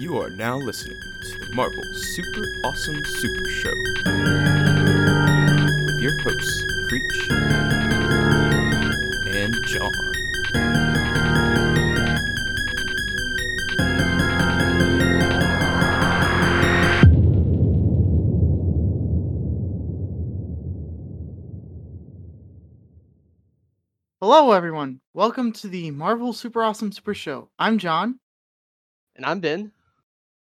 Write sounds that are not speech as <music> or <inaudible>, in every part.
You are now listening to the Marvel Super Awesome Super Show with your hosts, Creech and John. Hello, everyone. Welcome to the Marvel Super Awesome Super Show. I'm John. And I'm Ben.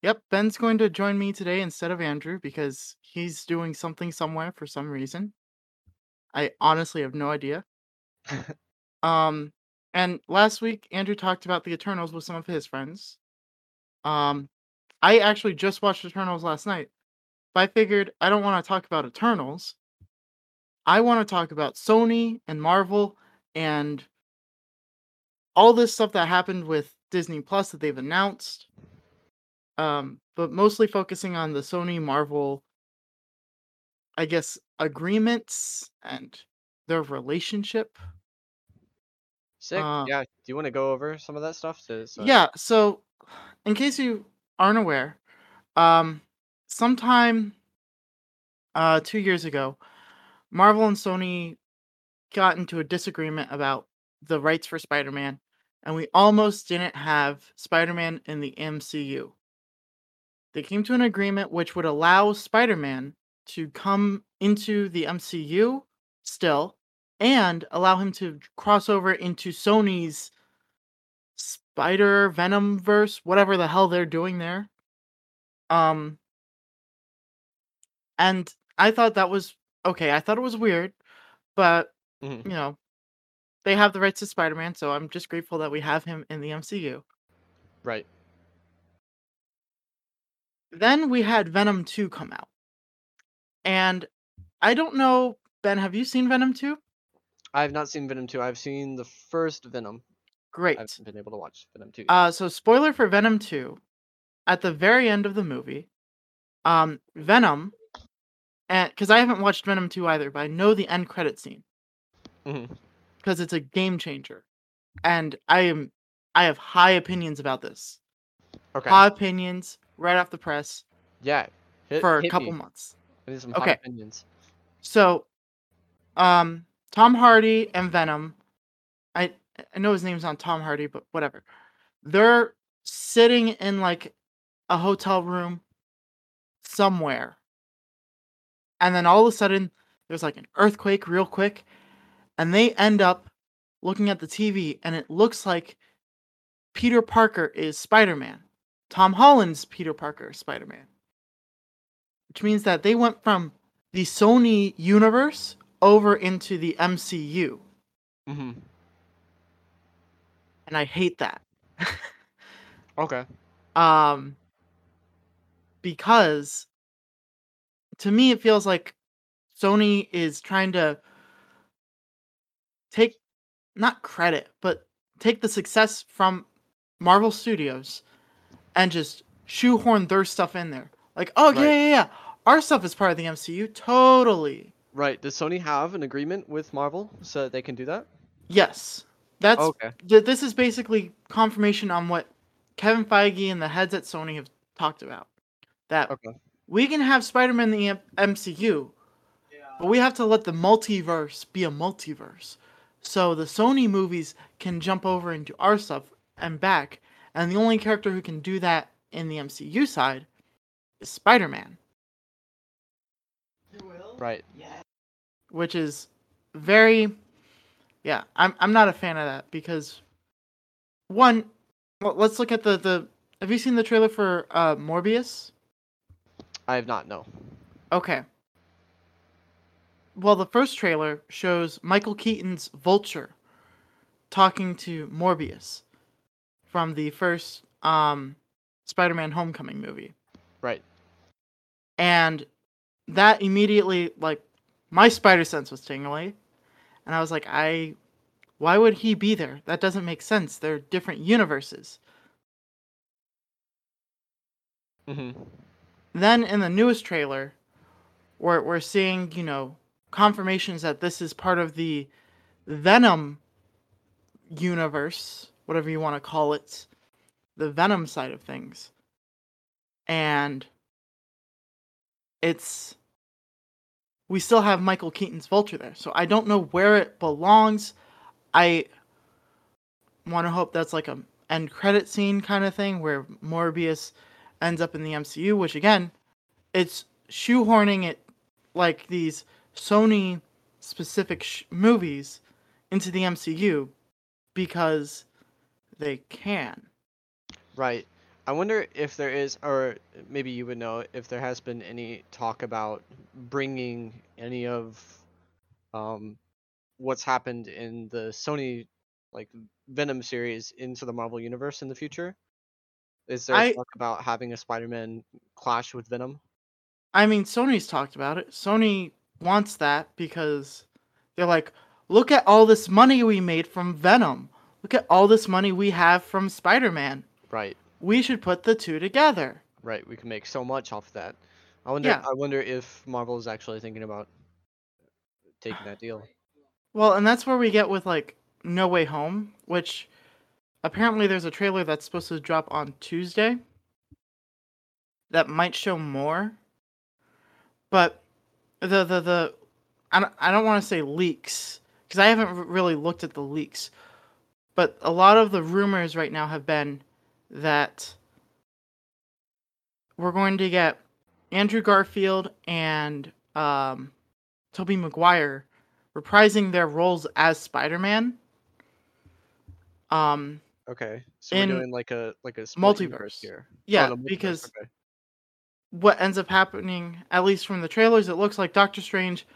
Yep, Ben's going to join me today instead of Andrew because he's doing something somewhere for some reason. I honestly have no idea. <laughs> um, and last week Andrew talked about the Eternals with some of his friends. Um, I actually just watched Eternals last night, but I figured I don't want to talk about Eternals. I want to talk about Sony and Marvel and all this stuff that happened with Disney Plus that they've announced. Um, but mostly focusing on the Sony Marvel, I guess, agreements and their relationship. Sick. Uh, yeah. Do you want to go over some of that stuff? To, so Yeah, so in case you aren't aware, um, sometime uh, two years ago, Marvel and Sony got into a disagreement about the rights for Spider Man, and we almost didn't have Spider Man in the MCU. They came to an agreement which would allow Spider Man to come into the MCU still and allow him to cross over into Sony's Spider Venom verse, whatever the hell they're doing there. Um, and I thought that was okay. I thought it was weird, but Mhm. you know, they have the rights to Spider Man, so I'm just grateful that we have him in the MCU. Right. Then we had Venom 2 come out. And I don't know, Ben, have you seen Venom 2? I have not seen Venom 2. I've seen the first Venom. Great. I haven't been able to watch Venom 2. yet. Uh, so spoiler for Venom 2, at the very end of the movie, um, Venom, and because I haven't watched Venom 2 either, but I know the end credit scene because it's a game changer, and I am, I have high opinions about this. Okay. High opinions right off the press yeah. Hit, for a couple me. months. Some Okay. opinions. So, um, Tom Hardy and Venom, I I know his name's not Tom Hardy, but whatever. They're sitting in like a hotel room somewhere. And then all of a sudden there's like an earthquake real quick and they end up looking at the TV and it looks like Peter Parker is Spider-Man. Tom Holland's Peter Parker Spider-Man. Which means that they went from the Sony universe over into the MCU. hmm And I hate that. <laughs> Okay. um because to me it feels like Sony is trying to take not credit, but take the success from Marvel Studios and just shoehorn their stuff in there. Like, oh yeah, Right. yeah, yeah. Our stuff is part of the MCU. Totally. Right. Does Sony have an agreement with Marvel so that they can do that? Yes. That's oh, Okay. th- this is basically confirmation on what Kevin Feige and the heads at Sony have talked about. That Okay. we can have Spider-Man in the M- MCU, but we have to let the multiverse be a multiverse. So the Sony movies can jump over into our stuff and back, and the only character who can do that in the MCU side is Spider-Man, Right. which is very yeah, I'm I'm not a fan of that because one well, let's look at the the have you seen the trailer for uh Morbius? I have not. No. Okay. Well, the first trailer shows Michael Keaton's Vulture talking to Morbius from the first um, Spider-Man Homecoming movie. Right. And that immediately like my spider sense was tingling and I was like I why would he be there? That doesn't make sense. They're different universes. hmm Then in the newest trailer, we're we're seeing, you know, confirmations that this is part of the Venom universe, whatever you want to call it, the Venom side of things. and it's we still have Michael Keaton's Vulture there. So I don't know where it belongs. I want to hope that's like a end credit scene kind of thing where Morbius ends up in the MCU, which again, it's shoehorning it like these Sony specific sh- movies into the MCU because they can. Right. I wonder if there is, or maybe you would know, if there has been any talk about bringing any of um, what's happened in the Sony like Venom series into the Marvel universe in the future. Is there I- talk about having a Spider-Man clash with Venom? I mean, Sony's talked about it. Sony wants that because they're like, look at all this money we made from Venom. Look at all this money we have from Spider Man. Right. We should put the two together. Right. We can make so much off that. I wonder. Yeah. I wonder if Marvel is actually thinking about taking that deal. Well, and that's where we get with like No Way Home, which apparently there's a trailer that's supposed to drop on Tuesday that might show more. But the the the I don't, I don't want to say leaks because I haven't really looked at the leaks. But a lot of the rumors right now have been that we're going to get Andrew Garfield and um, Tobey Maguire reprising their roles as Spider-Man. Um, Okay. So we're doing like a like a multiverse. here. Oh, yeah, the multiverse, because okay. what ends up happening, at least from the trailers, it looks like Doctor Strange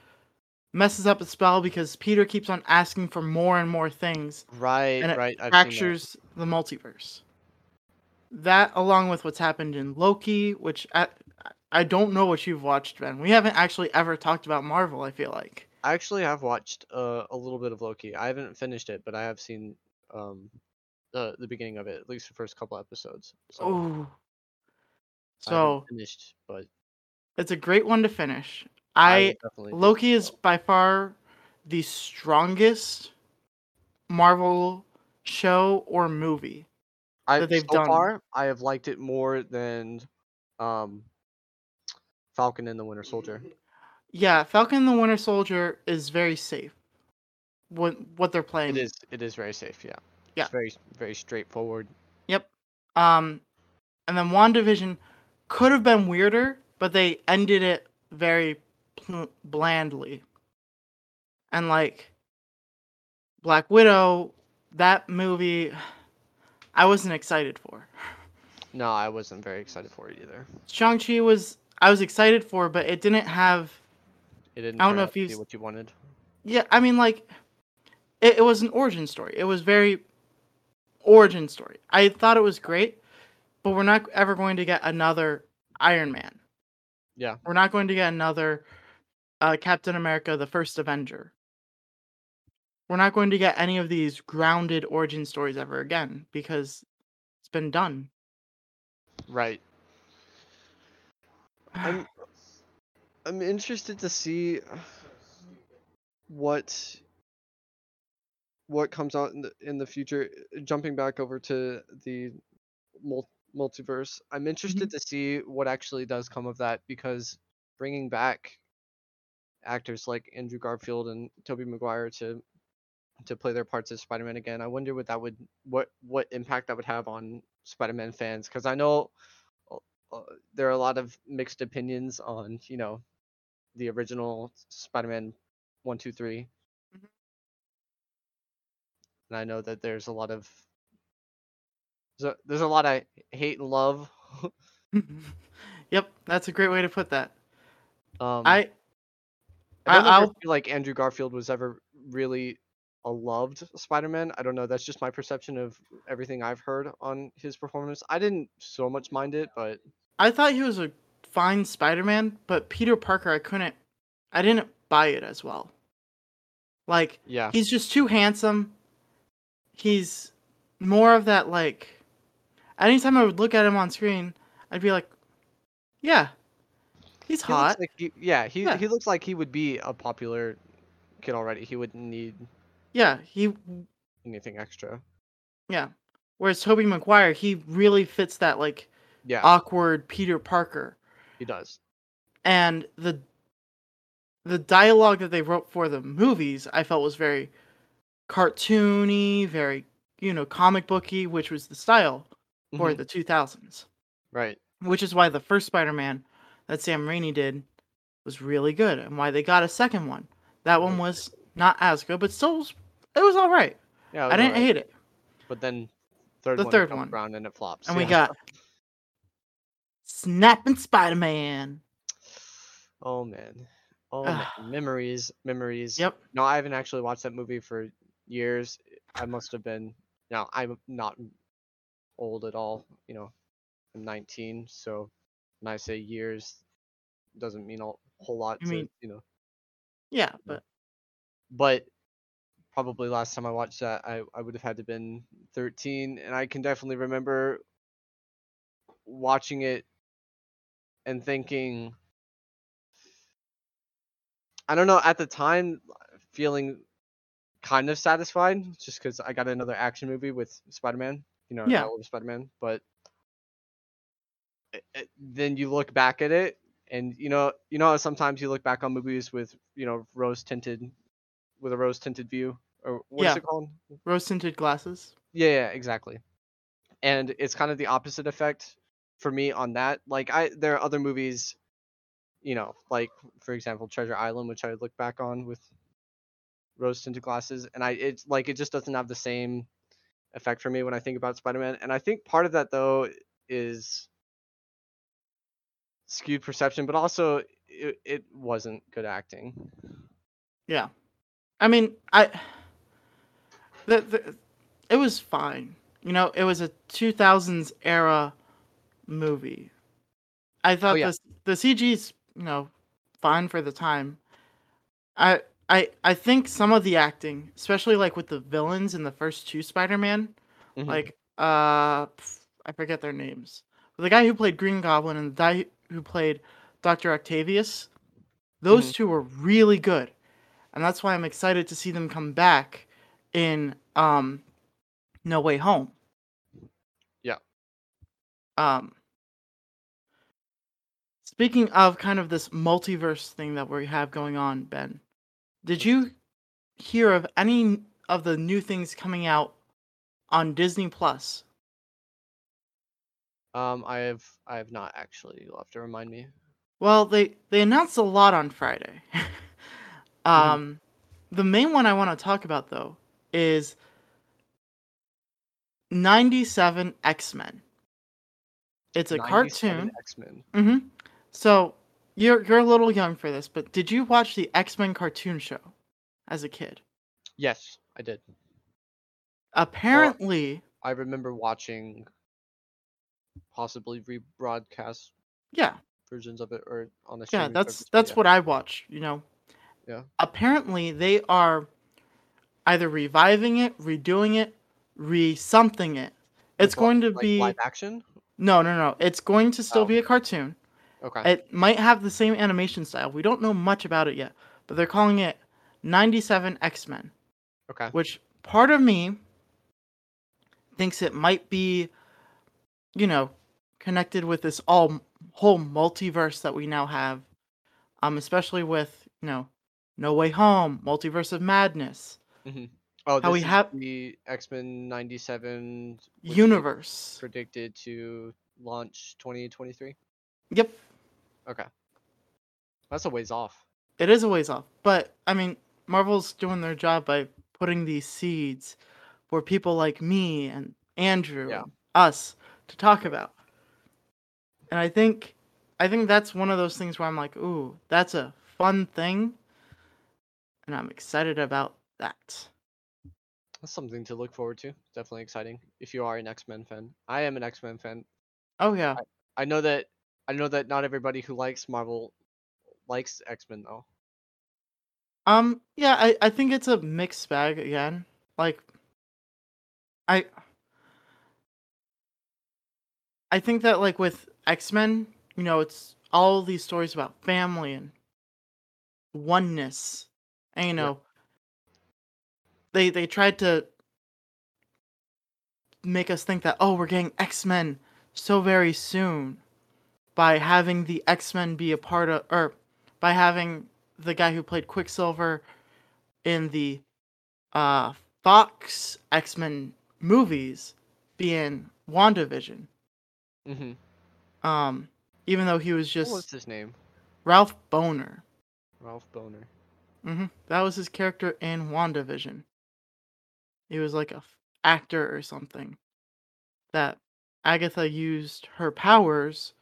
messes up a spell because Peter keeps on asking for more and more things, Right. and it right. I've fractures the multiverse. That, along with what's happened in Loki, which I, I don't know what you've watched, Ben. We haven't actually ever talked about Marvel. I feel like. I actually have watched uh, a little bit of Loki. I haven't finished it, but I have seen um, the the beginning of it, at least the first couple episodes. So Oh. So finished, but it's a great one to finish. I I would definitely think Loki is so. by far the strongest Marvel show or movie. I, that they've so done. far, I have liked it more than um, Falcon and the Winter Soldier. Yeah, Falcon and the Winter Soldier is very safe. What what they're playing. It is it is very safe. Yeah. Yeah. It's very very straightforward. Yep. Um, and then WandaVision could have been weirder, but they ended it very pl- blandly. And like Black Widow, that movie, I wasn't excited for. No, I wasn't very excited for it either. Shang Chi was I was excited for, but it didn't have. It didn't I don't know if you what you wanted. Yeah, I mean, like, it, it was an origin story. It was very origin story. I thought it was great, but we're not ever going to get another Iron Man. Yeah. We're not going to get another uh, Captain America, the first Avenger. We're not going to get any of these grounded origin stories ever again because it's been done. Right. I'm <sighs> I'm interested to see what what comes out in the in the future. Jumping back over to the mul- multiverse, I'm interested to see what actually does come of that because bringing back actors like Andrew Garfield and Tobey Maguire to to play their parts as Spider-Man again, I wonder what that would what what impact that would have on Spider-Man fans because I know uh, uh, there are a lot of mixed opinions on you know the original Spider-Man one two three, Mhm. and I know that there's a lot of there's a, there's a lot of hate and love. <laughs> <laughs> yep, that's a great way to put that. um, I I don't I- ever feel like Andrew Garfield was ever really a loved Spider-Man. I don't know. That's just my perception of everything I've heard on his performance. I didn't so much mind it, but I thought he was a fine Spider-Man, but Peter Parker, I couldn't, I didn't buy it as well. Like yeah, he's just too handsome. He's more of that like. Anytime I would look at him on screen, I'd be like, "Yeah, he's he hot." like he, yeah, he Yeah. he looks like he would be a popular kid already. He wouldn't need yeah, he, anything extra. yeah. Whereas Tobey Maguire, he really fits that like Yeah, awkward Peter Parker. he does. And the the dialogue that they wrote for the movies I felt was very cartoony, very, you know, comic booky, which was the style for Mhm. the 2000s. Right. Which is why the first Spider-Man that Sam Raimi did was really good and why they got a second one. That one was not as good, but still was, it was all right. Yeah, I didn't alright. hate it. But then third The one third one. around and it flops. And we yeah. got Snapping Spider-Man. Oh man. Oh man. memories, memories. Yep. No, I haven't actually watched that movie for years. I must have been. No, I'm not old at all. You know, I'm 19. So when I say years, doesn't mean a whole lot You to mean- you know. Yeah, but But probably last time I watched that, I I would have had to been 13, and I can definitely remember watching it and thinking. I don't know at the time feeling kind of satisfied just because I got another action movie with Spider-Man, you know, Yeah. all over Spider-Man. But it- it- Eh, eh, then you look back at it, and you know, you know, how sometimes you look back on movies with you know rose tinted, with a rose tinted view, or what is Yeah. it called? rose tinted glasses. Yeah, yeah, exactly. And it's kind of the opposite effect for me on that. Like I there are other movies, you know, like for example Treasure Island, which I look back on with rose tinted glasses, and I it's like it just doesn't have the same effect for me when I think about Spider-Man. And I think part of that though is skewed perception, but also it, it wasn't good acting. Yeah. I mean, I the, the it was fine. You know, it was a 2000s era movie. I thought yeah. the the CG's, you know, fine for the time. I I I think some of the acting, especially like with the villains in the first two Spider-Man, Mhm. like uh I forget their names. The guy who played Green Goblin and the guy who played Dr. Octavius, those Mhm. two were really good. And that's why I'm excited to see them come back in um No Way Home. Yeah. Um Speaking of kind of this multiverse thing that we have going on, Ben, did you hear of any of the new things coming out on Disney Plus? Um, I have I have not actually. You'll have to remind me. Well, they they announced a lot on Friday. <laughs> um, the main one I want to talk about though is 97 X-Men. It's a 97 cartoon. X-Men. hmm So you're you're a little young for this, but did you watch the X-Men cartoon show as a kid? Yes, I did. Apparently, I remember watching possibly rebroadcast yeah, versions of it or on the yeah, that's service, that's yeah. what I watch. You know. Yeah. Apparently, they are either reviving it, redoing it, re something it. It's Like going to like be live action. no, no, no. It's going to still Oh. be a cartoon. Okay. It might have the same animation style. We don't know much about it yet, but they're calling it 97 X-Men, okay. which part of me thinks it might be you know, connected with this all whole multiverse that we now have. Um especially with, you know, No Way Home, Multiverse of Madness, Oh, how this we have- the X-Men 97 universe. predicted to launch 2023. Yep. Okay. That's a ways off. It is a ways off, but I mean, Marvel's doing their job by putting these seeds for people like me and Andrew Yeah. and us to talk about. And I think I think that's one of those things where I'm like, "Ooh, that's a fun thing." And I'm excited about that. That's something to look forward to. Definitely exciting. If you are an X-Men fan, I am an X-Men fan. Oh yeah. I know that I know that not everybody who likes Marvel likes X-Men though. Um yeah, I I think it's a mixed bag again. Like I I think that like with X-Men, you know, it's all these stories about family and oneness. And you Yeah. know, they they tried to make us think that oh, we're getting X-Men so very soon by having the X-Men be a part of or by having the guy who played Quicksilver in the uh Fox X-Men movies be in WandaVision. Mm-hmm. Um even though he was just what's his name? Ralph Bohner. Ralph Bohner. hmm That was his character in WandaVision. He was like a f- actor or something. That Agatha used her powers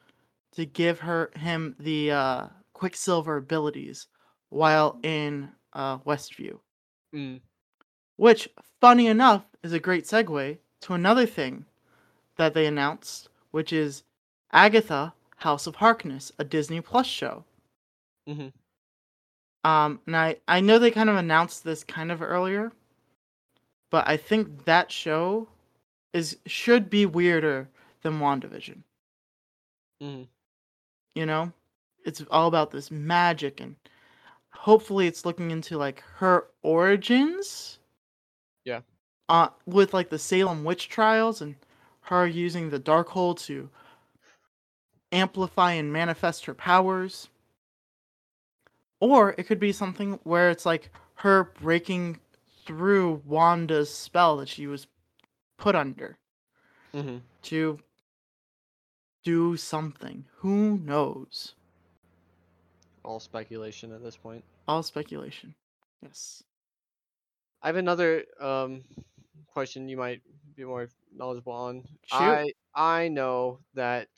to give her him the uh, Quicksilver abilities while in uh, Westview. Mm. Which, funny enough, is a great segue to another thing that they announced, which is Agatha House of Harkness, a Disney Plus show. Mm-hmm. Um, and I, I know they kind of announced this kind of earlier, but I think that show is should be weirder than WandaVision. Mm-hmm. You know? It's all about this magic and hopefully it's looking into like her origins. Yeah. Uh with like the Salem witch trials and her using the dark hole to amplify and manifest her powers. Or it could be something where it's like her breaking through Wanda's spell that she was put under Mm-hmm. to do something. Who knows? All speculation at this point. All speculation. Yes. I have another um question you might be more knowledgeable on. Shoot. I I know that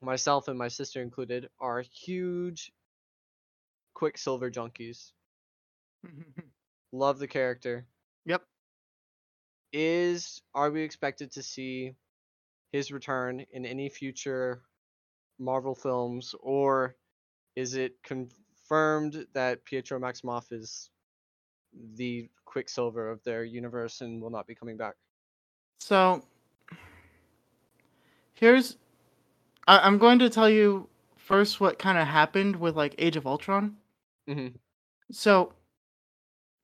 myself and my sister included are huge Quicksilver junkies. <laughs> Love the character. yep. Is are we expected to see his return in any future Marvel films or is it confirmed that Pietro Maximoff is the Quicksilver of their universe and will not be coming back? So here's I, I'm going to tell you first what kind of happened with like Age of Ultron. Mm-hmm. So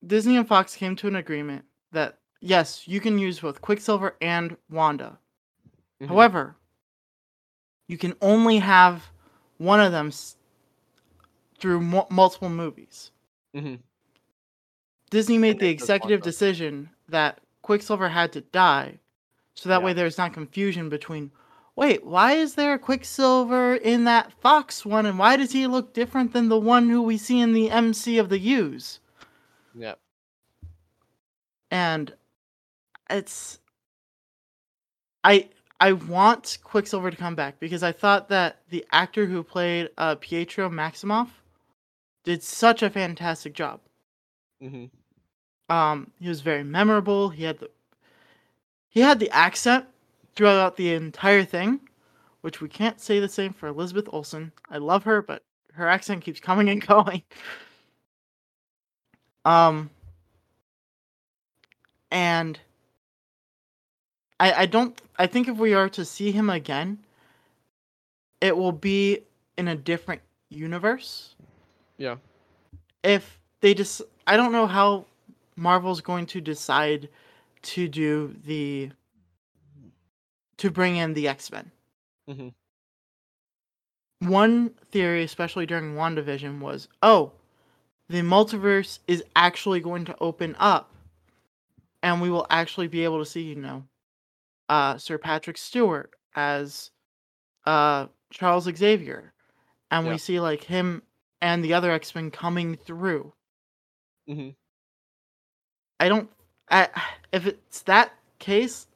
Disney and Fox came to an agreement that yes, you can use both Quicksilver and Wanda. Mhm. However, you can only have one of them s- through mu- multiple movies. Mm-hmm. Disney made the executive decision that Quicksilver had to die, so that way there's not confusion between. Wait, why is there a Quicksilver in that Fox one, and why does he look different than the one who we see in the MC of the U's? Yeah. and it's I I want Quicksilver to come back because I thought that the actor who played uh, Pietro Maximoff did such a fantastic job. Mm-hmm. Um, he was very memorable. He had the he had the accent throughout the entire thing, which we can't say the same for Elizabeth Olsen. I love her, but her accent keeps coming and <laughs> going. Um, and I I don't I think if we are to see him again, it will be in a different universe Yeah. if they just I don't know how Marvel's going to decide to do the to bring in the X-Men. Mhm. One theory, especially during WandaVision, was oh, the multiverse is actually going to open up and we will actually be able to see, you know, uh Sir Patrick Stewart as uh Charles Xavier. And Yeah. we see like him and the other X-Men coming through. Mm-hmm. I don't. I, if it's that case,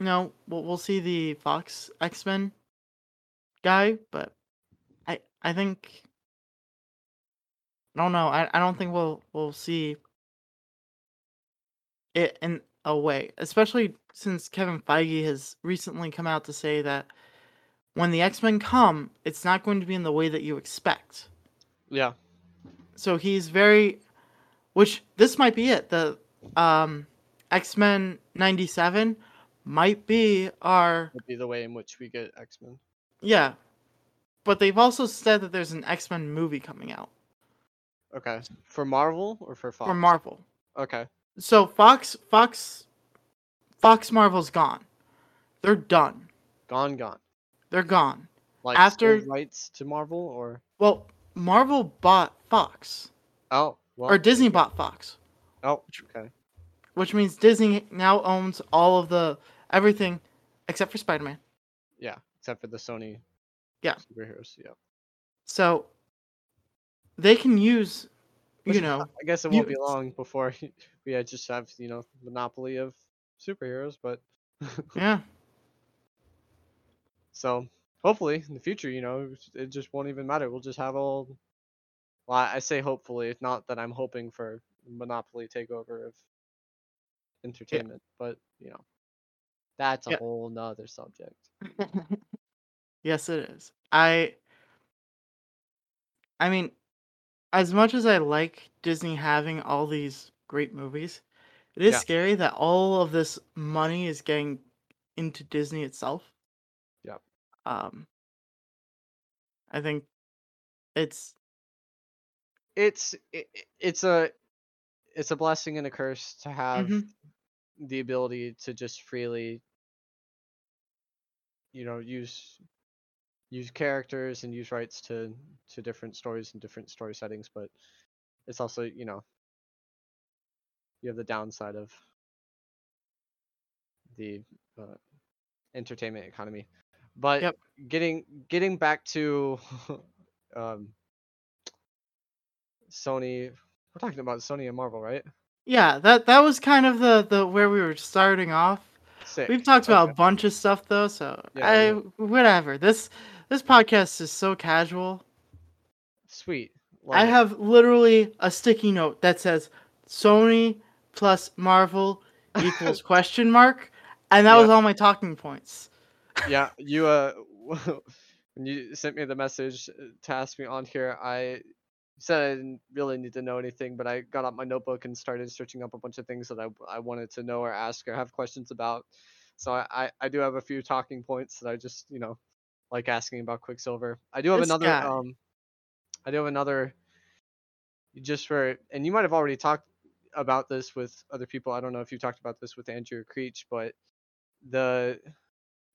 no, we'll we'll see the Fox X Men guy, but I I think I don't know. I, I don't think we'll we'll see it in a way, especially since Kevin Feige has recently come out to say that when the X Men come, it's not going to be in the way that you expect. Yeah. so he's very which this might be it the um x-men 97 might be our Would be the way in which we get X Men. yeah but they've also said that there's an x-men movie coming out Okay. For Marvel or for Fox? for marvel Okay. so fox fox fox marvel's gone they're done Gone, gone. They're gone. Like After- rights to Marvel or Well, Marvel bought Fox, oh well or Disney bought Fox, oh okay. Which means Disney now owns all of the everything except for Spider-Man. yeah except for the Sony Yeah. superheroes yeah. So they can use, Which you know, I guess it won't be long before <laughs> we just have you know monopoly of superheroes but <laughs> yeah, so hopefully in the future you know it just won't even matter. We'll just have all well I say hopefully it's not that I'm hoping for monopoly takeover of entertainment but you know that's a Yeah. whole nother subject <laughs> yes, it is. I, I mean, as much as I like Disney having all these great movies, it is Yeah. scary that all of this money is getting into Disney itself. Yeah. Um, I think it's it's it, it's a it's a blessing and a curse to have Mhm. the ability to just freely you know use use characters and use rights to to different stories and different story settings but it's also you know you have the downside of the uh, entertainment economy but Yep. getting getting back to <laughs> um Sony we're talking about Sony and Marvel right yeah that that was kind of the the where we were starting off. Sick. We've talked about a bunch of stuff though, so Yeah, I yeah. whatever. This this podcast is so casual. Sweet. I it. have literally a sticky note that says Sony plus Marvel <laughs> equals question mark, and that Yeah. was all my talking points. yeah, you uh <laughs> <laughs> when you sent me the message to ask me on here, I said I didn't really need to know anything, but I got out my notebook and started searching up a bunch of things that I I wanted to know or ask or have questions about. So I I, do have a few talking points that I just you know like asking about Quicksilver. I do have This another guy. um I do have another just for and you might have already talked about this with other people. I don't know if you talked about this with Andrew Creech, but the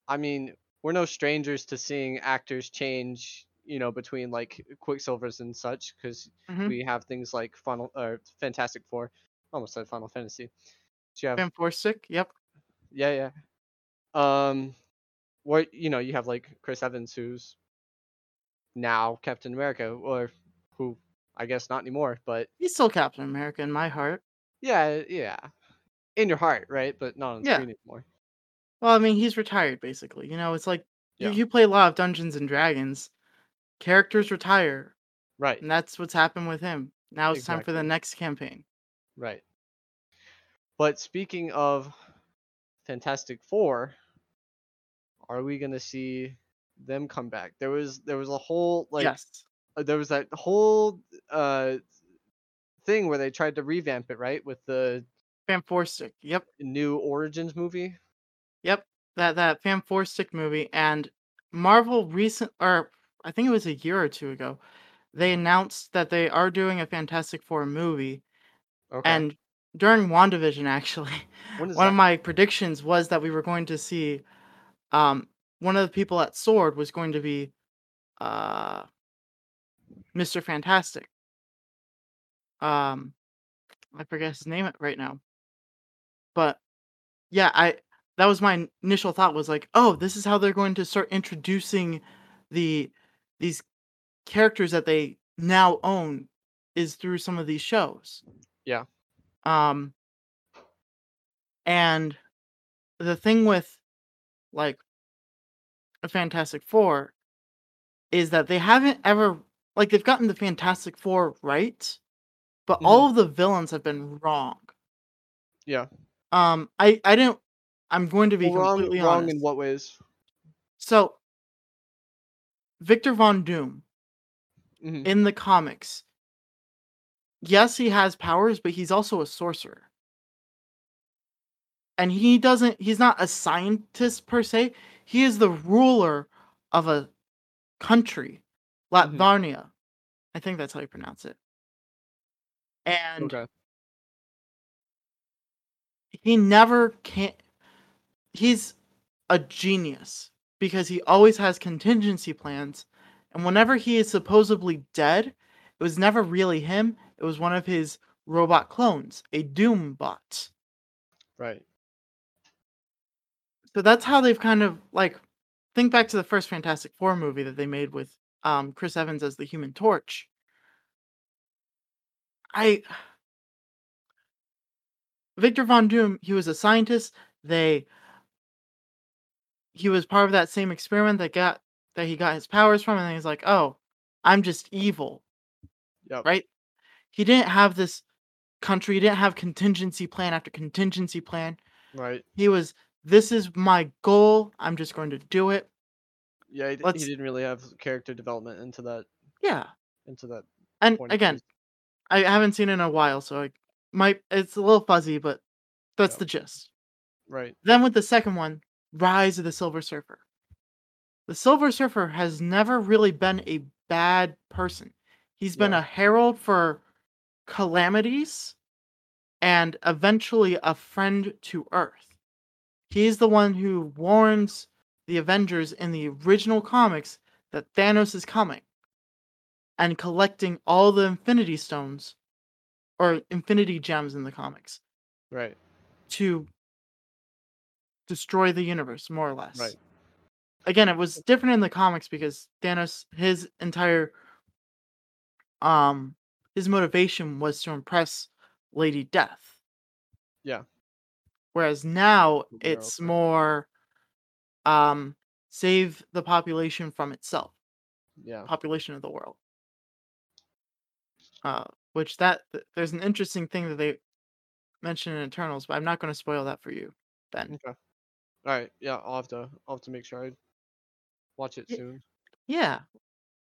I mean, we're no strangers to seeing actors change, you know, between like Quicksilvers and such, because Mhm. we have things like Final or Fantastic Four, almost said Final Fantasy. So you have, Fan Force Stick. Yep. yeah, yeah. Um, where you know you have like Chris Evans, who's now Captain America, or who I guess not anymore, but He's still Captain America in my heart. yeah, yeah, in your heart, right? But not on Yeah. screen anymore. Well, I mean, he's retired basically. You know, it's like you- you play a lot of Dungeons and Dragons. Characters retire, Right. and that's what's happened with him. Now it's time for the next campaign. Right. But speaking of Fantastic Four, are we gonna see them come back? There was there was a whole like yes. uh, there was that whole uh thing where they tried to revamp it, right, with the Fan Yep. new Origins movie. Yep, that that Fan Four Stick movie and Marvel recent or I think it was a year or two ago, they announced that they are doing a Fantastic Four movie. Okay. And during WandaVision, <laughs> actually, one that? of my predictions was that we were going to see um one of the people at Sword was going to be uh Mr. Fantastic. Um I forget his name right now. But yeah, I that was my initial thought was like, "Oh, this is how they're going to start introducing the these characters that they now own is through some of these shows." Yeah. Um and the thing with like a Fantastic Four is that they haven't ever like they've gotten the Fantastic Four right, but Mhm. all of the villains have been wrong. Yeah. Um, I I didn't. I'm going to be Well, wrong completely wrong honest. in what ways? So, Victor Von Doom hmm in the comics, yes, he has powers, but he's also a sorcerer. And he doesn't. He's not a scientist per se. He is the ruler of a country, Mhm. I think that's how you pronounce it. And Okay. he never can he's a genius because he always has contingency plans. And whenever he is supposedly dead, it was never really him. It was one of his robot clones, a Doom bot. Right. So that's how they've kind of like think back to the first Fantastic Four movie that they made with um, Chris Evans as the Human Torch. I Victor Von Doom, he was a scientist. They he was part of that same experiment that got that he got his powers from, and he's like, "Oh, I'm just evil." Yep. Right? He didn't have this country. He didn't have contingency plan after contingency plan. Right. He was, "This is my goal. I'm just going to do it." Yeah, he, Let's- he didn't really have character development into that Yeah. into that And again, I haven't seen it in a while, so I might it's a little fuzzy, but that's Yep. the gist. right. Then with the second one, Rise of the Silver Surfer. The Silver Surfer has never really been a bad person. He's been Yeah. a herald for calamities and eventually a friend to Earth. He's the one who warns the Avengers in the original comics that Thanos is coming and collecting all the Infinity Stones or Infinity Gems in the comics Right. to destroy the universe, more or less. Right. Again, it was different in the comics because Thanos, his entire um his motivation was to impress Lady Death. Yeah. Whereas now it's more um save the population from itself, Yeah. population of the world. Uh which that there's an interesting thing that they mention in Eternals, but I'm not going to spoil that for you, Ben. Okay. All right. Yeah, I'll have to I'll have to make sure I watch it soon. Yeah.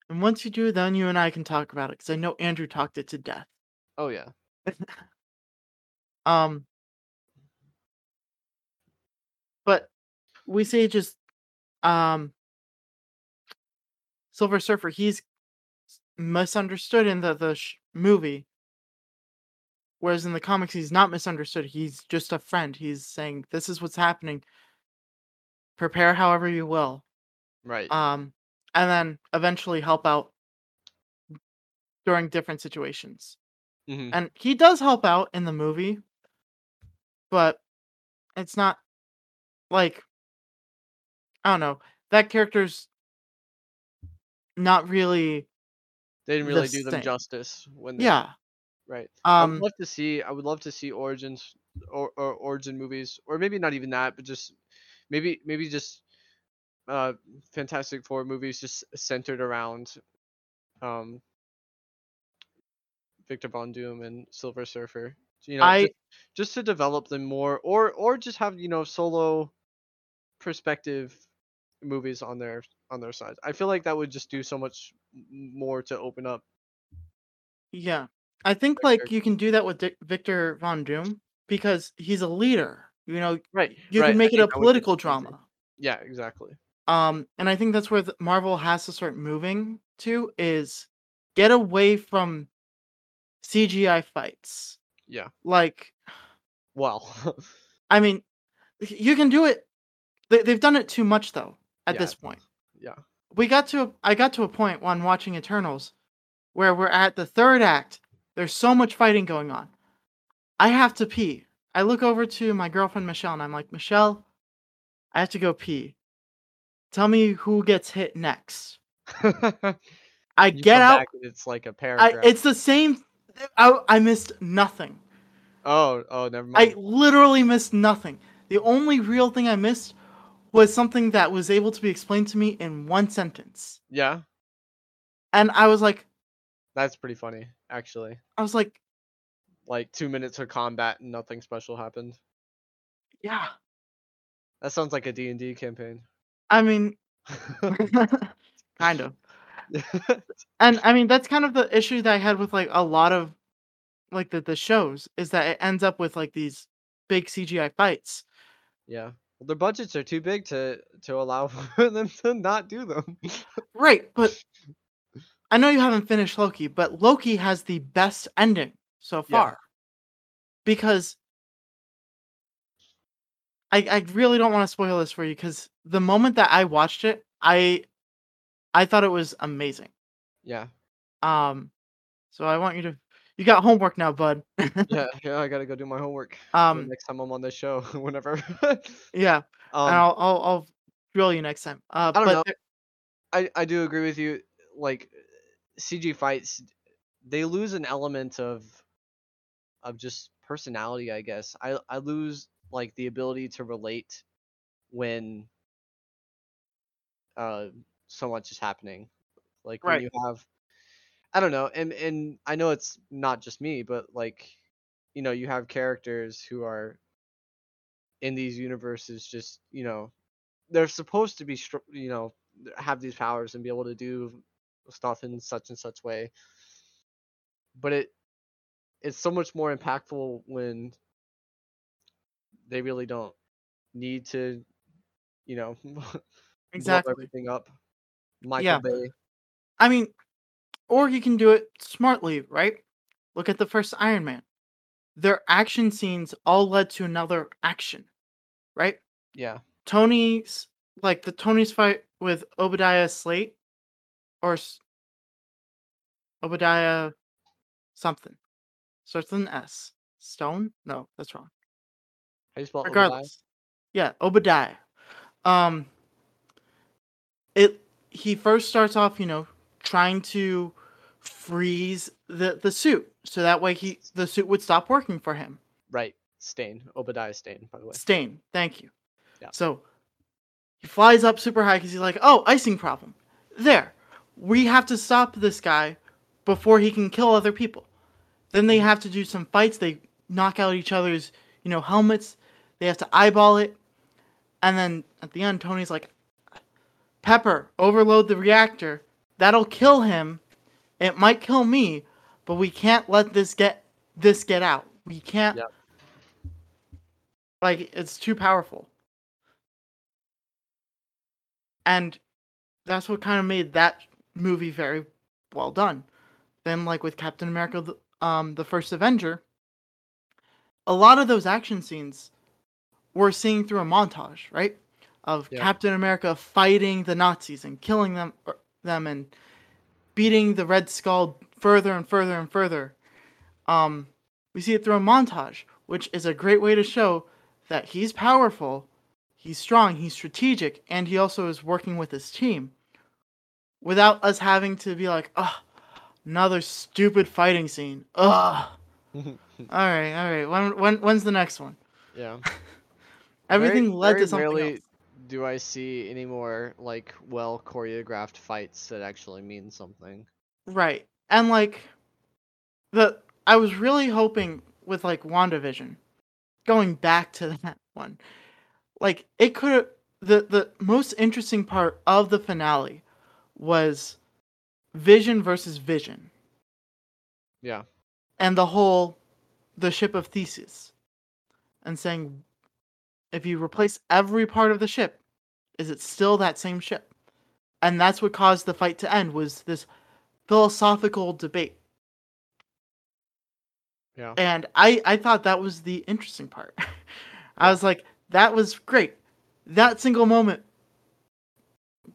And once you do, then you and I can talk about it because I know Andrew talked it to death. Oh yeah. <laughs> Um, but we say just um, Silver Surfer. He's misunderstood in the the sh- movie, whereas in the comics he's not misunderstood. He's just a friend. He's saying this is what's happening. Prepare however you will. Right. um, and then eventually help out during different situations. hmm And he does help out in the movie, but it's not like I don't know. That character's not really They didn't the really do them same. justice when they yeah. right. Um, I would Um love to see I would love to see origins or, or origin movies or maybe not even that, but just maybe maybe just uh Fantastic Four movies just centered around um Victor Von Doom and Silver Surfer. You know, I just, just to develop them more or or just have, you know, solo perspective movies on their on their side. I feel like that would just do so much more to open up yeah. I think like you can do that with Dick Victor Von Doom because he's a leader. You know, Right. you right. can I make it a that would be political drama. Yeah, exactly. Um, and I think that's where the Marvel has to start moving to is get away from CGI fights. Yeah. Like, Well, <laughs> I mean, you can do it. They, they've done it too much though. At Yeah. this point, yeah. we got to. I got to a point when watching Eternals, where we're at the third act. There's so much fighting going on. I have to pee. I look over to my girlfriend Michelle, and I'm like, Michelle, I have to go pee. Tell me who gets hit next. <laughs> I You get out. it's like a paragraph. it's the same. I, I missed nothing. oh, oh, never mind. I literally missed nothing. The only real thing I missed was something that was able to be explained to me in one sentence. yeah, And I was like, that's pretty funny, actually. I was like, Like two minutes of combat and nothing special happened. yeah. That sounds like a D and D campaign. I mean, <laughs> <laughs> kind of. <laughs> And I mean, that's kind of the issue that I had with like a lot of like the, the shows is that it ends up with like these big CGI fights. yeah. Well, their budgets are too big to to allow for them to not do them. Right, but I know you haven't finished Loki, but Loki has the best ending so Yeah. far. Because I I really don't want to spoil this for you because the moment that I watched it, I I thought it was amazing. Yeah. Um, so I want you to. You got homework now, bud. Yeah, <laughs> yeah, I gotta go do my homework. um, next time I'm on this show, <laughs> whenever. yeah, and um, I'll I'll I'll drill you next time. Uh, I don't but know. there- I I do agree with you. Like CG fights, they lose an element of of just personality. I guess I I lose like the ability to relate when uh so much is happening. Like when you have, I don't know, and and I know it's not just me, but like, you know, you have characters who are in these universes just you know they're supposed to be you know have these powers and be able to do stuff in such and such way but it it's so much more impactful when they really don't need to you know <laughs> exactly. everything up michael Yeah. bay I mean, or you can do it smartly, right? Look at the first Iron Man. Their action scenes all led to another action, right? yeah Tony's like the Tony's fight with Obadiah Slate or S- Obadiah something. Starts with an S. Stone? No, that's wrong. how you spell Obadiah? Regardless. Yeah, Obadiah. Um it he first starts off, you know, trying to freeze the the suit so that way he the suit would stop working for him. right Stane obadiah Stane by the way Stane. Thank you. Yeah. So he flies up super high because he's like, oh, icing problem. There. We have to stop this guy before he can kill other people. Then they have to do some fights. They knock out each other's, you know, helmets. They have to eyeball it. And then at the end, Tony's like, Pepper, overload the reactor. That'll kill him. It might kill me, but we can't let this get this get out. We can't Yep. like it's too powerful. And that's what kind of made that movie very well done. Then like with Captain America the, um the first Avenger, a lot of those action scenes we're seeing through a montage, right? Of Yeah. Captain America fighting the Nazis and killing them er, them and beating the Red Skull further and further and further. Um, we see it through a montage, which is a great way to show that he's powerful, he's strong, he's strategic, and he also is working with his team without us having to be like, oh, another stupid fighting scene. Ugh. <laughs> all right, all right. When when when's the next one? yeah <laughs> Everything very, led very to something rarely else. do I see any more like well choreographed fights that actually mean something. Right. And like the I was really hoping with like WandaVision, going back to <laughs> that one, like it could have the the most interesting part of the finale was Vision versus Vision Yeah. and the whole the ship of Theseus and saying if you replace every part of the ship, is it still that same ship? And that's what caused the fight to end was this philosophical debate. Yeah. And I I thought that was the interesting part. <laughs> I was like that was great. That single moment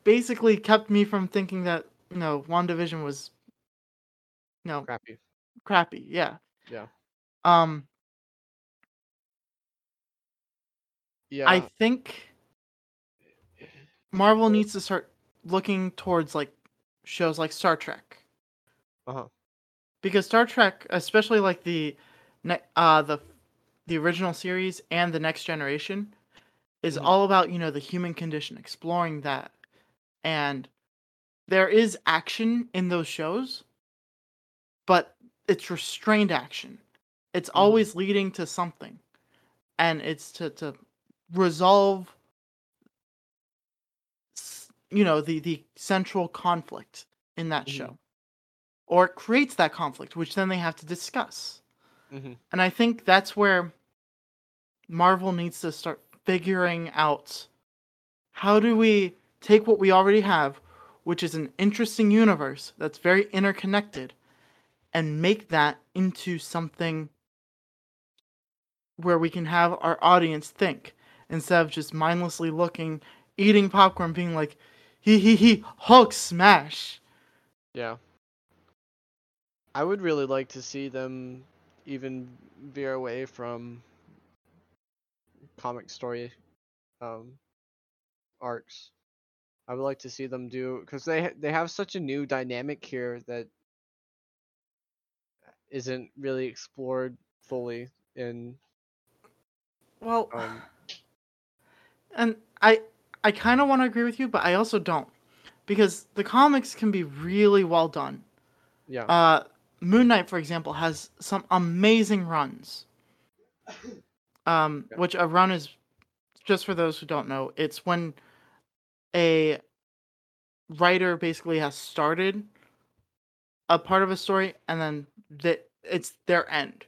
basically kept me from thinking that, know, WandaVision was no Crappy. crappy. Yeah. Yeah. Um Yeah. I think Marvel needs to start looking towards like shows like Star Trek Uh-huh. because Star Trek, especially like the uh the the original series and the next generation is Mhm. all about, you know, the human condition, exploring that. And there is action in those shows, but it's restrained action. It's always leading to something. And it's to to resolve you know the the central conflict in that Mhm. show or it creates that conflict which then they have to discuss hmm and i think that's where marvel needs to start figuring out how do we take what we already have which is an interesting universe that's very interconnected and make that into something where we can have our audience think instead of just mindlessly looking, eating popcorn, being like, he he he, Hulk smash. Yeah. I would really like to see them even veer away from comic story um, arcs. I would like to see them do because they they have such a new dynamic here that isn't really explored fully in Well, um, <sighs> and I I kind of want to agree with you, but I also don't because the comics can be really well done. yeah Uh, Moon Knight, for example, has some amazing runs. <coughs> Um, Yeah. which a run is, just for those who don't know, it's when a writer basically has started a part of a story and then that it's their end.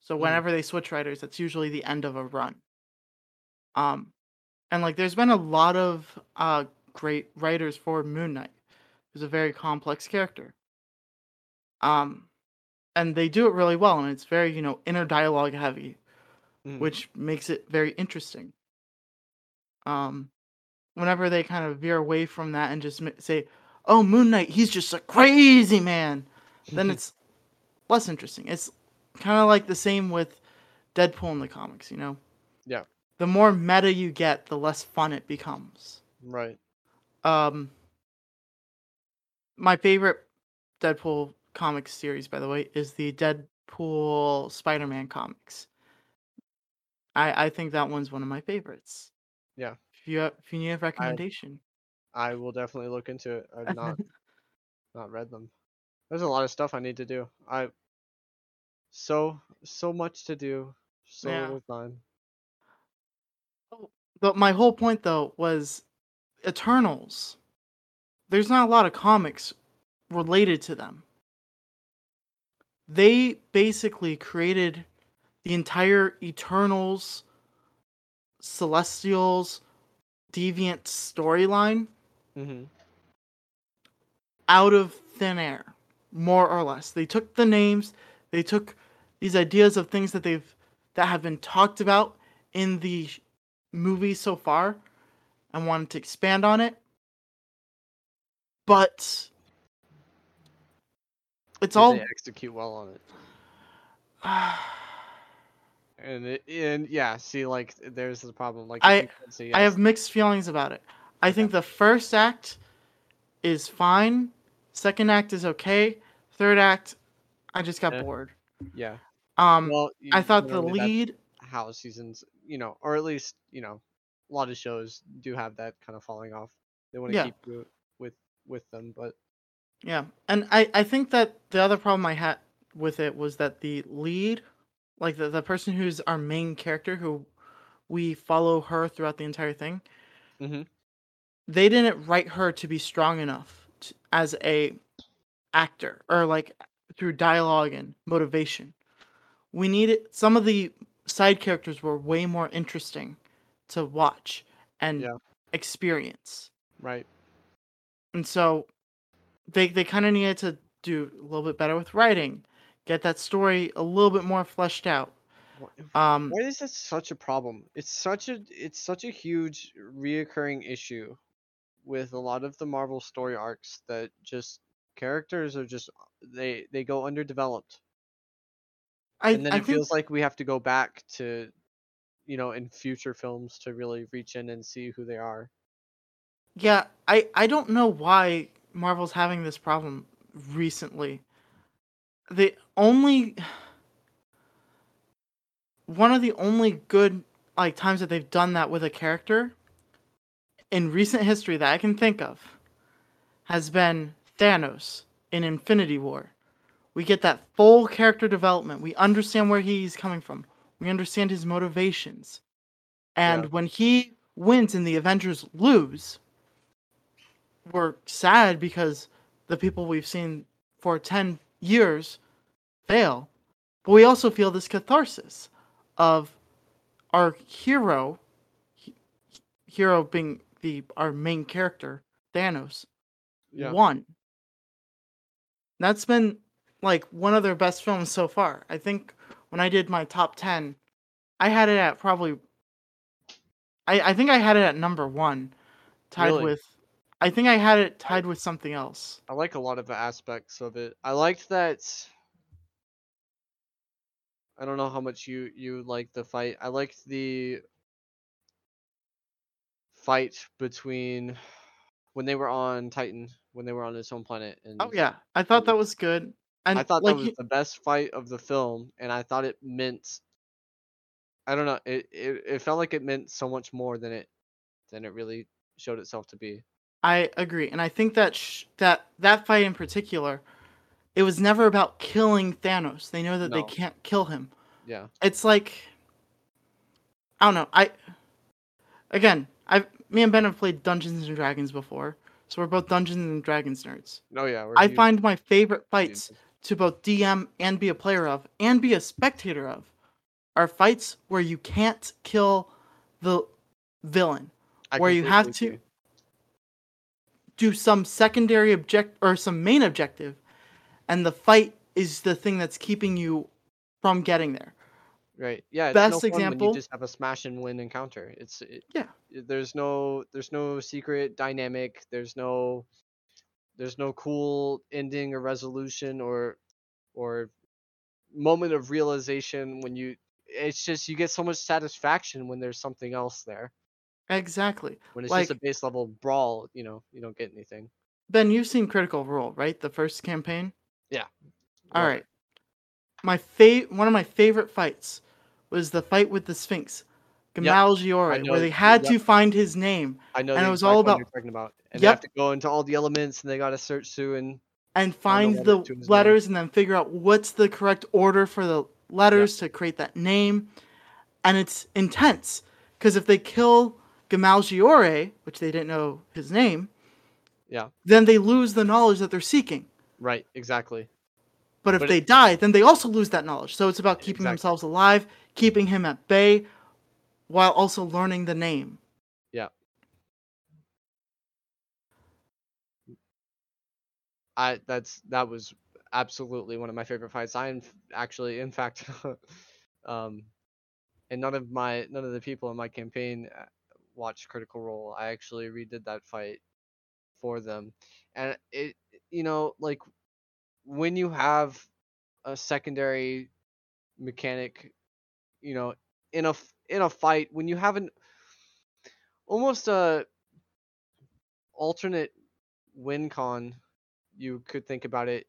So Mhm. whenever they switch writers, that's usually the end of a run. Um, and like there's been a lot of uh great writers for Moon Knight, who's a very complex character. Um, and they do it really well, and it's very you know inner dialogue heavy, mhm, which makes it very interesting. Um, whenever they kind of veer away from that and just say, "Oh, Moon Knight, he's just a crazy man," then <laughs> it's less interesting. It's kind of like the same with Deadpool in the comics, you know. Yeah. The more meta you get, the less fun it becomes. right Um, my favorite Deadpool comics series, by the way, is the Deadpool Spider-Man comics. I I think that one's one of my favorites. Yeah. If you have, if you need a recommendation, I will definitely look into it. I've not <laughs> not read them. There's a lot of stuff I need to do. I so so much to do. So Yeah. little time. Oh, but my whole point though was Eternals. There's not a lot of comics related to them. They basically created the entire Eternals, Celestials, Deviant storyline hmm out of thin air, more or less. They took the names, they took these ideas of things that they've that have been talked about in the movie so far and wanted to expand on it. But it's Did all they execute well on it. <sighs> <sighs> And it, and yeah, see, like there's the problem. Like I- you could I have mixed feelings about it. I think the first act is fine, second act is okay, third act I just got Eh. bored. yeah. Um Well, I thought the lead how seasons, you know, or at least you know, a lot of shows do have that kind of falling off. They want to Yeah. keep you with with them, but Yeah, and I I think that the other problem I had with it was that the lead, like the the person who's our main character, who we follow her throughout the entire thing, Mhm. they didn't write her to be strong enough to, as a actor or like through dialogue and motivation. We needed some of the side characters were way more interesting to watch and Yeah. experience. right. And so they they kind of needed to do a little bit better with writing, get that story a little bit more fleshed out. Um, Why is that such a problem? It's such a it's such a huge reoccurring issue with a lot of the Marvel story arcs that just characters are just they they go underdeveloped. I and then I it think feels like we have to go back to you know in future films to really reach in and see who they are. yeah, I I don't know why Marvel's having this problem recently. The only one of the only good like times that they've done that with a character in recent history that I can think of has been Thanos in Infinity War. We get that full character development. We understand where he's coming from. We understand his motivations. And Yeah. when he wins and the Avengers lose, we're sad because the people we've seen for 10 years fail. But we also feel this catharsis of our hero, he- hero being the our main character, Thanos, Yeah. won. That's been like one of their best films so far. I think when I did my top 10, I had it at probably I, I think I had it at number one, tied Really? with. I think I had it tied with something else. I like a lot of the aspects of it. I liked that. I don't know how much you you liked the fight. I liked the fight between when they were on Titan, when they were on its own planet, and Oh yeah, I thought that was good. And I thought like that was the best fight of the film, and I thought it meant. I don't know. It, it it felt like it meant so much more than it than it really showed itself to be. I agree, and I think that sh- that that fight in particular, it was never about killing Thanos. They know that they can't kill him. Yeah. It's like I don't know. I again, I me and Ben have played Dungeons and Dragons before, so we're both Dungeons and Dragons nerds. No, yeah. I huge find my favorite fights to both DM and be a player of and be a spectator of are fights where you can't kill the villain. I where you have to- agree. Do some secondary object or some main objective and the fight is the thing that's keeping you from getting there Right. Yeah. It's Best no example- you just have a smash and win encounter. It's it, Yeah. There's no there's no secret dynamic. There's no there's no cool ending or resolution or or moment of realization when you it's just you get so much satisfaction when there's something else there. Exactly When it's just a base level brawl, you know, you don't get anything. ben you've seen critical role right the first campaign all Love right my fa- one of my favorite fights was the fight with the sphinx Kamaljiori, know, where they had yep. to find his name I know and it was all one you're about- talking about. And they have Yep. to go into all the elements and they gotta search through and and find the to his name. letters and then figure out what's the correct order for the letters to create that name. And it's intense because if they kill Kamaljiori, which they didn't know his name, Yeah. then they lose the knowledge that they're seeking. right, exactly. But if But they it- die, then they also lose that knowledge. So it's about keeping Exactly. themselves alive, keeping him at bay, while also learning the name. Yeah. I that's that was absolutely one of my favorite fights. I in, actually, in fact, <laughs> um, and none of my none of the people in my campaign watched Critical Role. I actually redid that fight for them, and it you know like when you have a secondary mechanic, you know, in a in a fight when you have an almost a alternate win con you could think about it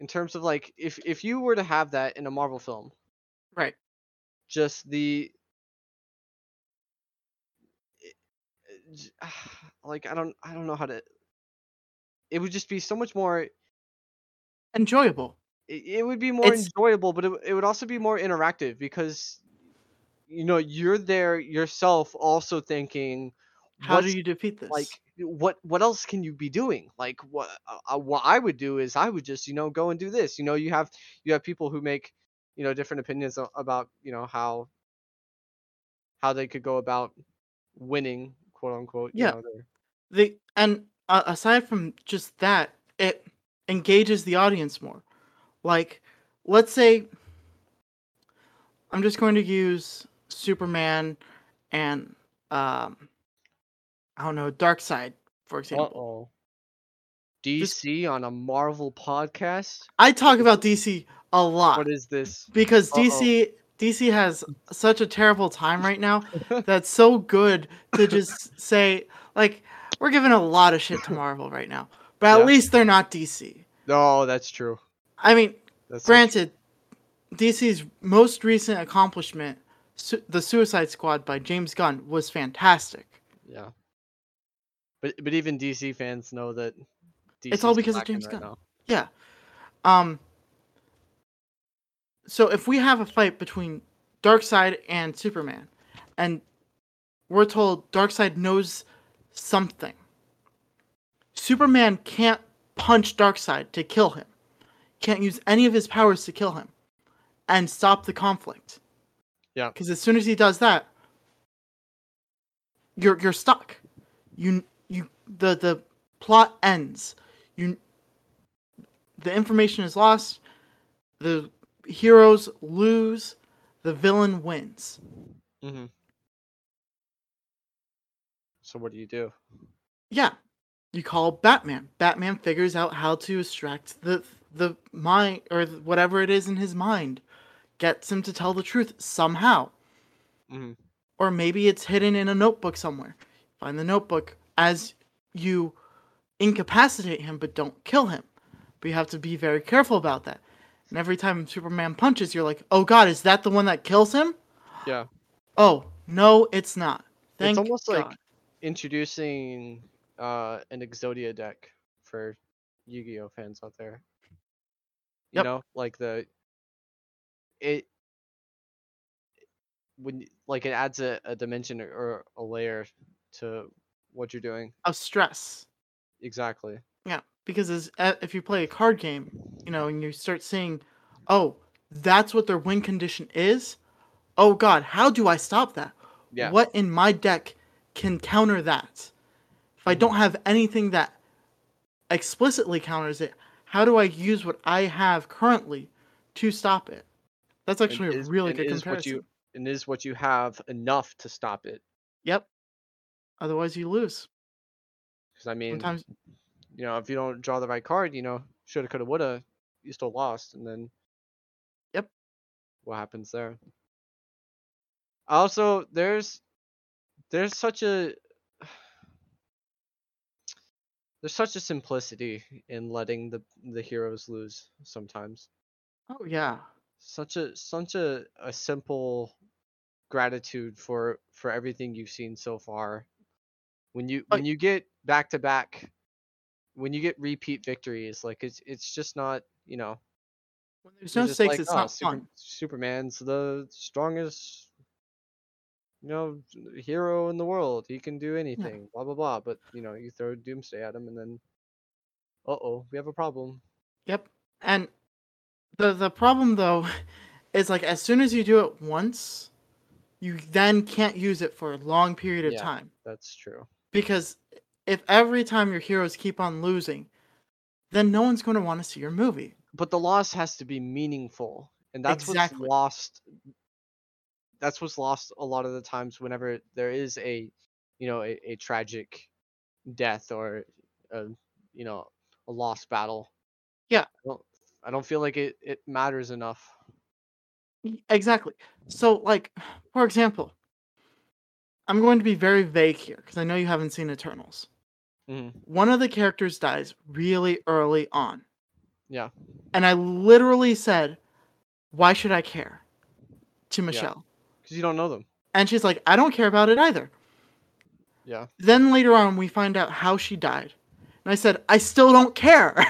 in terms of like if if you were to have that in a Marvel film, Right. just the it- it j- <sighs> like I don't I don't know how to it would just be so much more Enjoyable. it, it would be more It's- enjoyable but it, it would also be more interactive because you know you're there yourself also thinking How do you defeat this? like what what else can you be doing like what uh, uh, what i would do is i would just you know go and do this you know you have you have people who make you know different opinions about you know how how they could go about winning quote unquote you Yeah. know, the and uh, aside from just that it engages the audience more. Like let's say i'm just going to use superman and um i don't know Darkseid for example. Uh-oh. This- dc on a marvel podcast? I talk about dc a lot what is this? because Uh-oh. dc dc has such a terrible time right now <laughs> that's so good to just say like we're giving a lot of shit to <laughs> marvel right now but at Yeah. least they're not dc no that's true I mean, that's so true. granted, DC's most recent accomplishment, Su- The Suicide Squad by James Gunn, was fantastic. yeah but but even dc fans know that It's all because of James right Gunn. now. Yeah. Um. So if we have a fight between Darkseid and Superman, and we're told Darkseid knows something, Superman can't punch Darkseid to kill him. Can't use any of his powers to kill him, and stop the conflict. Yeah. Because as soon as he does that, you're you're stuck. You you the the plot ends. You the information is lost. The heroes lose. The villain wins. hmm So what do you do? Yeah. You call Batman. Batman figures out how to extract the the mind or whatever it is in his mind. Gets him to tell the truth somehow. Mm-hmm. Or maybe it's hidden in a notebook somewhere. Find the notebook as you incapacitate him but don't kill him. But you have to be very careful about that. And every time Superman punches, you're like, "Oh god, is that the one that kills him?" Yeah. Oh, no, it's not. Thank it's almost like introducing uh an Exodia deck for Yu-Gi-Oh fans out there. You Yep. know, like the it when like it adds a, a dimension or- or a layer to what you're doing. of stress. Exactly. Yeah, because as, if you play a card game, you know, and you start seeing, oh, that's what their win condition is. Oh God, how do I stop that? Yeah. What in my deck can counter that? If I don't mm-hmm. have anything that explicitly counters it, how do I use what I have currently to stop it? That's actually a is- really good is comparison. what you and is what you have enough to stop it. Yep. Otherwise, you lose. Because I mean, Sometimes, you know, if you don't draw the right card, you know, shoulda, coulda, woulda, you still lost, and then Yep. what happens there? Also, there's there's such a there's such a simplicity in letting the the heroes lose sometimes. oh yeah, Such a such a, a simple gratitude for for everything you've seen so far. When you when you get back to back when you get repeat victories, like it's it's just not, you know, when there's no stakes, like, it's "Oh, not Super- fun. Superman's the strongest, you know, hero in the world. He can do anything. Blah blah blah. But you know, you throw Doomsday at him, and then, uh oh, we have a problem. Yep. And the the problem though <laughs> is like as soon as you do it once, you then can't use it for a long period of Yeah. time. That's true. Because if every time your heroes keep on losing, then no one's going to want to see your movie. But the loss has to be meaningful, and that's Exactly. what's lost. That's what's lost a lot of the times whenever there is a, you know, a, a tragic death or a, you know, a lost battle. Yeah. I don't, I don't feel like it, it matters enough. Exactly. So like for example, I'm going to be very vague here because I know you haven't seen Eternals. Hmm One of the characters dies really early on. Yeah. And I literally said, "Why should I care?" to Michelle. Because you don't know them. And she's like, I don't care about it either. Yeah. Then later on, we find out how she died. And I said, I still don't care.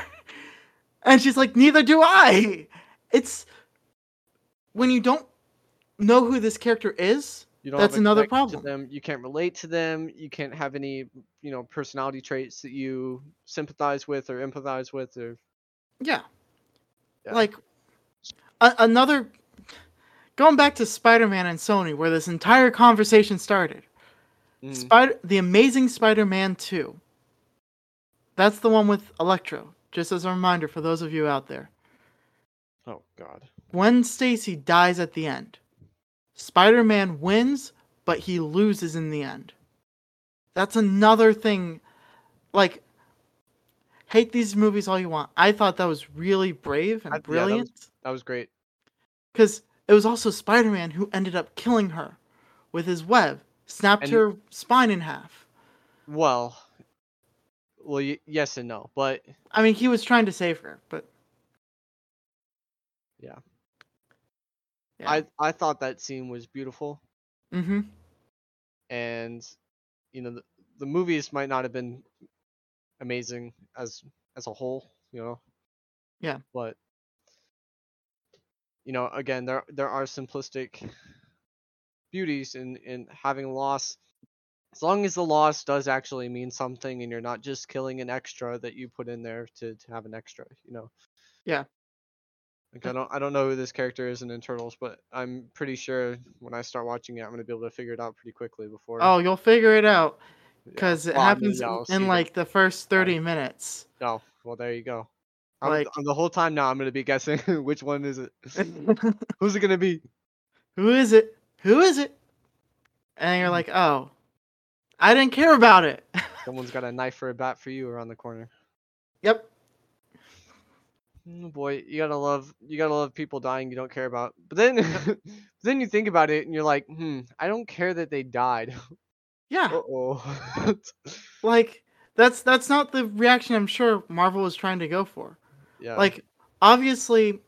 <laughs> and she's like, Neither do I. It's when you don't know who this character is. You don't That's another problem. them. You can't relate to them. You can't have any, you know, personality traits that you sympathize with or empathize with or Yeah. Yeah. Like a- another. Going back to Spider Man and Sony, where this entire conversation started. Mhm. Spider, the Amazing Spider-Man 2. That's the one with Electro. Just as a reminder for those of you out there. Oh God. When Stacy dies at the end. Spider-Man wins, but he loses in the end. That's another thing. Like, hate these movies all you want. I thought that was really brave and I- yeah, that was- brilliant That was great. because it was also Spider-Man who ended up killing her with his web, snapped And- her spine in half. Well, well, y- yes and no, but I mean, he was trying to save her, but Yeah. Yeah. I I thought that scene was beautiful, mm-hmm. and you know the, the movies might not have been amazing as as a whole, you know. Yeah. But you know, again, there there are simplistic beauties in in having loss. As long as the loss does actually mean something, and you're not just killing an extra that you put in there to, to have an extra, you know. Yeah. Like I don't I don't know who this character is in Eternals, but I'm pretty sure when I start watching it, I'm gonna be able to figure it out pretty quickly before. Oh, you'll figure it out yeah. because it Well, I mean, happens in like the first thirty minutes. Oh, well, there you go. I'm, Like- I'm- the whole time now, I'm gonna be guessing <laughs> which one is it. <laughs> Who's it gonna be? Who is it? Who is it? And you're like, oh, I didn't care about it. <laughs> Someone's got a knife or a bat for you around the corner. yep. Mm, boy, you gotta love you gotta love people dying you don't care about. But then <laughs> then you think about it and you're like, hmm, I don't care that they died. Yeah. Uh oh. <laughs> Like that's that's not the reaction I'm sure Marvel was trying to go for. yeah. Like obviously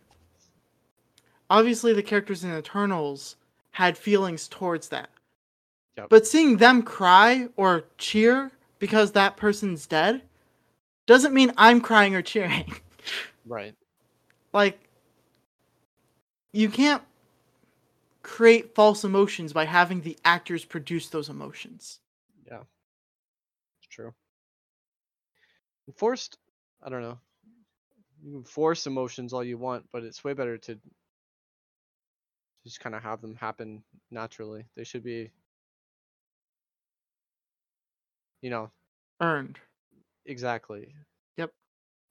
obviously the characters in Eternals had feelings towards that. Yep. But seeing them cry or cheer because that person's dead doesn't mean I'm crying or cheering. <laughs> right. like you can't create false emotions by having the actors produce those emotions. Yeah. It's true. Forced I don't know. You can force emotions all you want, but it's way better to just kind of have them happen naturally. They should be you know, Earned. exactly.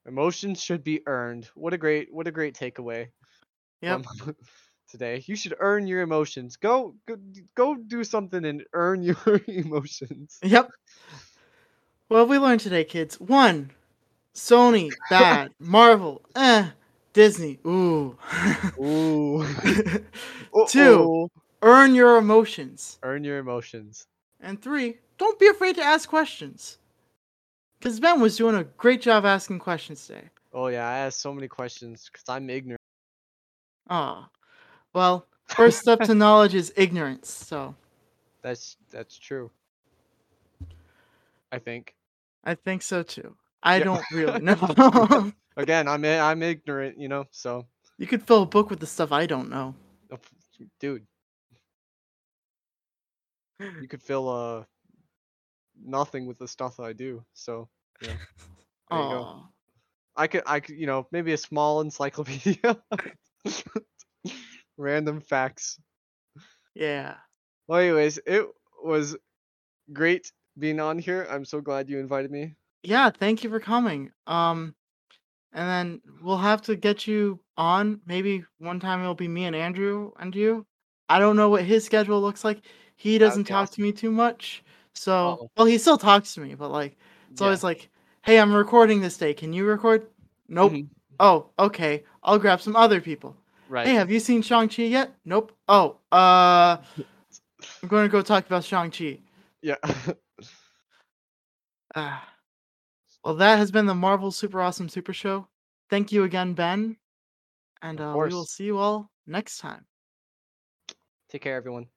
Emotions should be earned. What a great what a great takeaway. Yeah. from <laughs> today. You should earn your emotions. Go go go do something and earn <laughs> your emotions. Yep. What have we learned today, kids? One, Sony, bad. <laughs> Marvel, eh. Disney, ooh. Ooh. Two, Uh-oh. earn your emotions. Earn your emotions. And three, don't be afraid to ask questions. Because Ben was doing a great job asking questions today. Oh yeah, I asked so many questions because I'm ignorant. Ah, well, first step to knowledge is ignorance. So That's that's true. I think. I think so too. I Yeah. don't really <laughs> know. <laughs> Again, I'm I'm ignorant, you know. So, you could fill a book with the stuff I don't know. oh, dude, you could fill uh nothing with the stuff I do. So, yeah. <laughs> There you go. I could, I could, you know, maybe a small encyclopedia. <laughs> Random facts. Yeah. Well, anyways, it was great being on here. I'm so glad you invited me. Yeah, thank you for coming. Um and then we'll have to get you on. Maybe one time it'll be me and Andrew and you. I don't know what his schedule looks like. He doesn't talk to me too much. So, Uh-oh. well, he still talks to me, but like it's Yeah. always like, "Hey, I'm recording this day. Can you record?" Nope. Mhm. Oh, okay. I'll grab some other people. Right. Hey, have you seen Shang-Chi yet? Nope. Oh, uh <laughs> I'm going to go talk about Shang-Chi. yeah. <laughs> Ah. well, that has been the Marvel Super Awesome Super Show. Thank you again, Ben. And uh, we will see you all next time. Take care, everyone.